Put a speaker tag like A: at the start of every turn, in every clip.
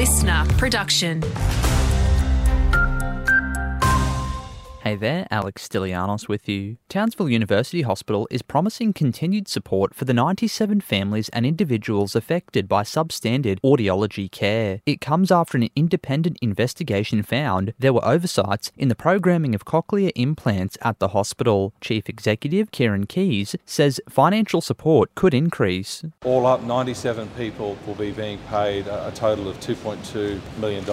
A: listener production.
B: Hey there, Alex Stilianos with you. Townsville University Hospital is promising continued support for the 97 families and individuals affected by substandard audiology care. It comes after an independent investigation found there were oversights in the programming of cochlear implants at the hospital. Chief Executive Kieran Keyes says financial support could increase.
C: All up, 97 people will be being paid a total of $2.2 million.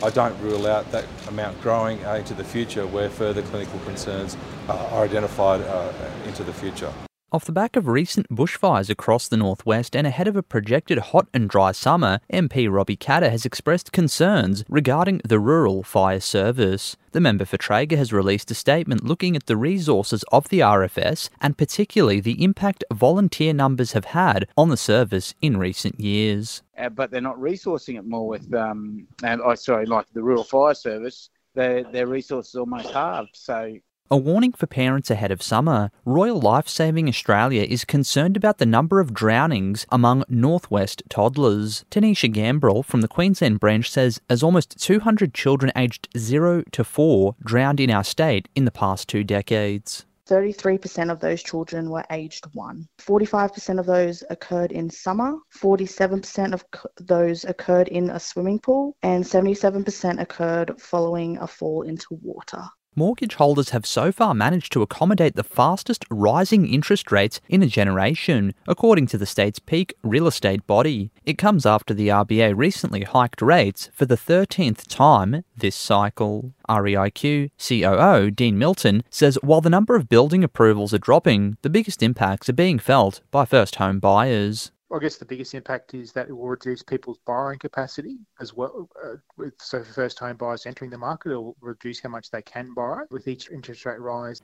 C: I don't rule out that amount growing uh, into the future where further clinical concerns are identified uh, into the future.
B: Off the back of recent bushfires across the northwest and ahead of a projected hot and dry summer, MP Robbie Katter has expressed concerns regarding the rural fire service. The member for Traeger has released a statement looking at the resources of the RFS and particularly the impact volunteer numbers have had on the service in recent years.
D: Uh, but they're not resourcing it more with, um, and I oh, sorry, like the rural fire service, their their resources almost halved. So
B: a warning for parents ahead of summer. Royal Lifesaving Australia is concerned about the number of drownings among Northwest toddlers. Tanisha Gambrell from the Queensland branch says as almost 200 children aged 0 to 4 drowned in our state in the past two decades.
E: 33% of those children were aged 1. 45% of those occurred in summer, 47% of those occurred in a swimming pool, and 77% occurred following a fall into water
B: mortgage holders have so far managed to accommodate the fastest rising interest rates in a generation, according to the state's peak real estate body. It comes after the RBA recently hiked rates for the 13th time this cycle. REIQ COO Dean Milton says while the number of building approvals are dropping, the biggest impacts are being felt by first home buyers.
F: I guess the biggest impact is that it will reduce people's borrowing capacity as well. Uh, with, so first home buyers entering the market, it will reduce how much they can borrow with each interest rate rise.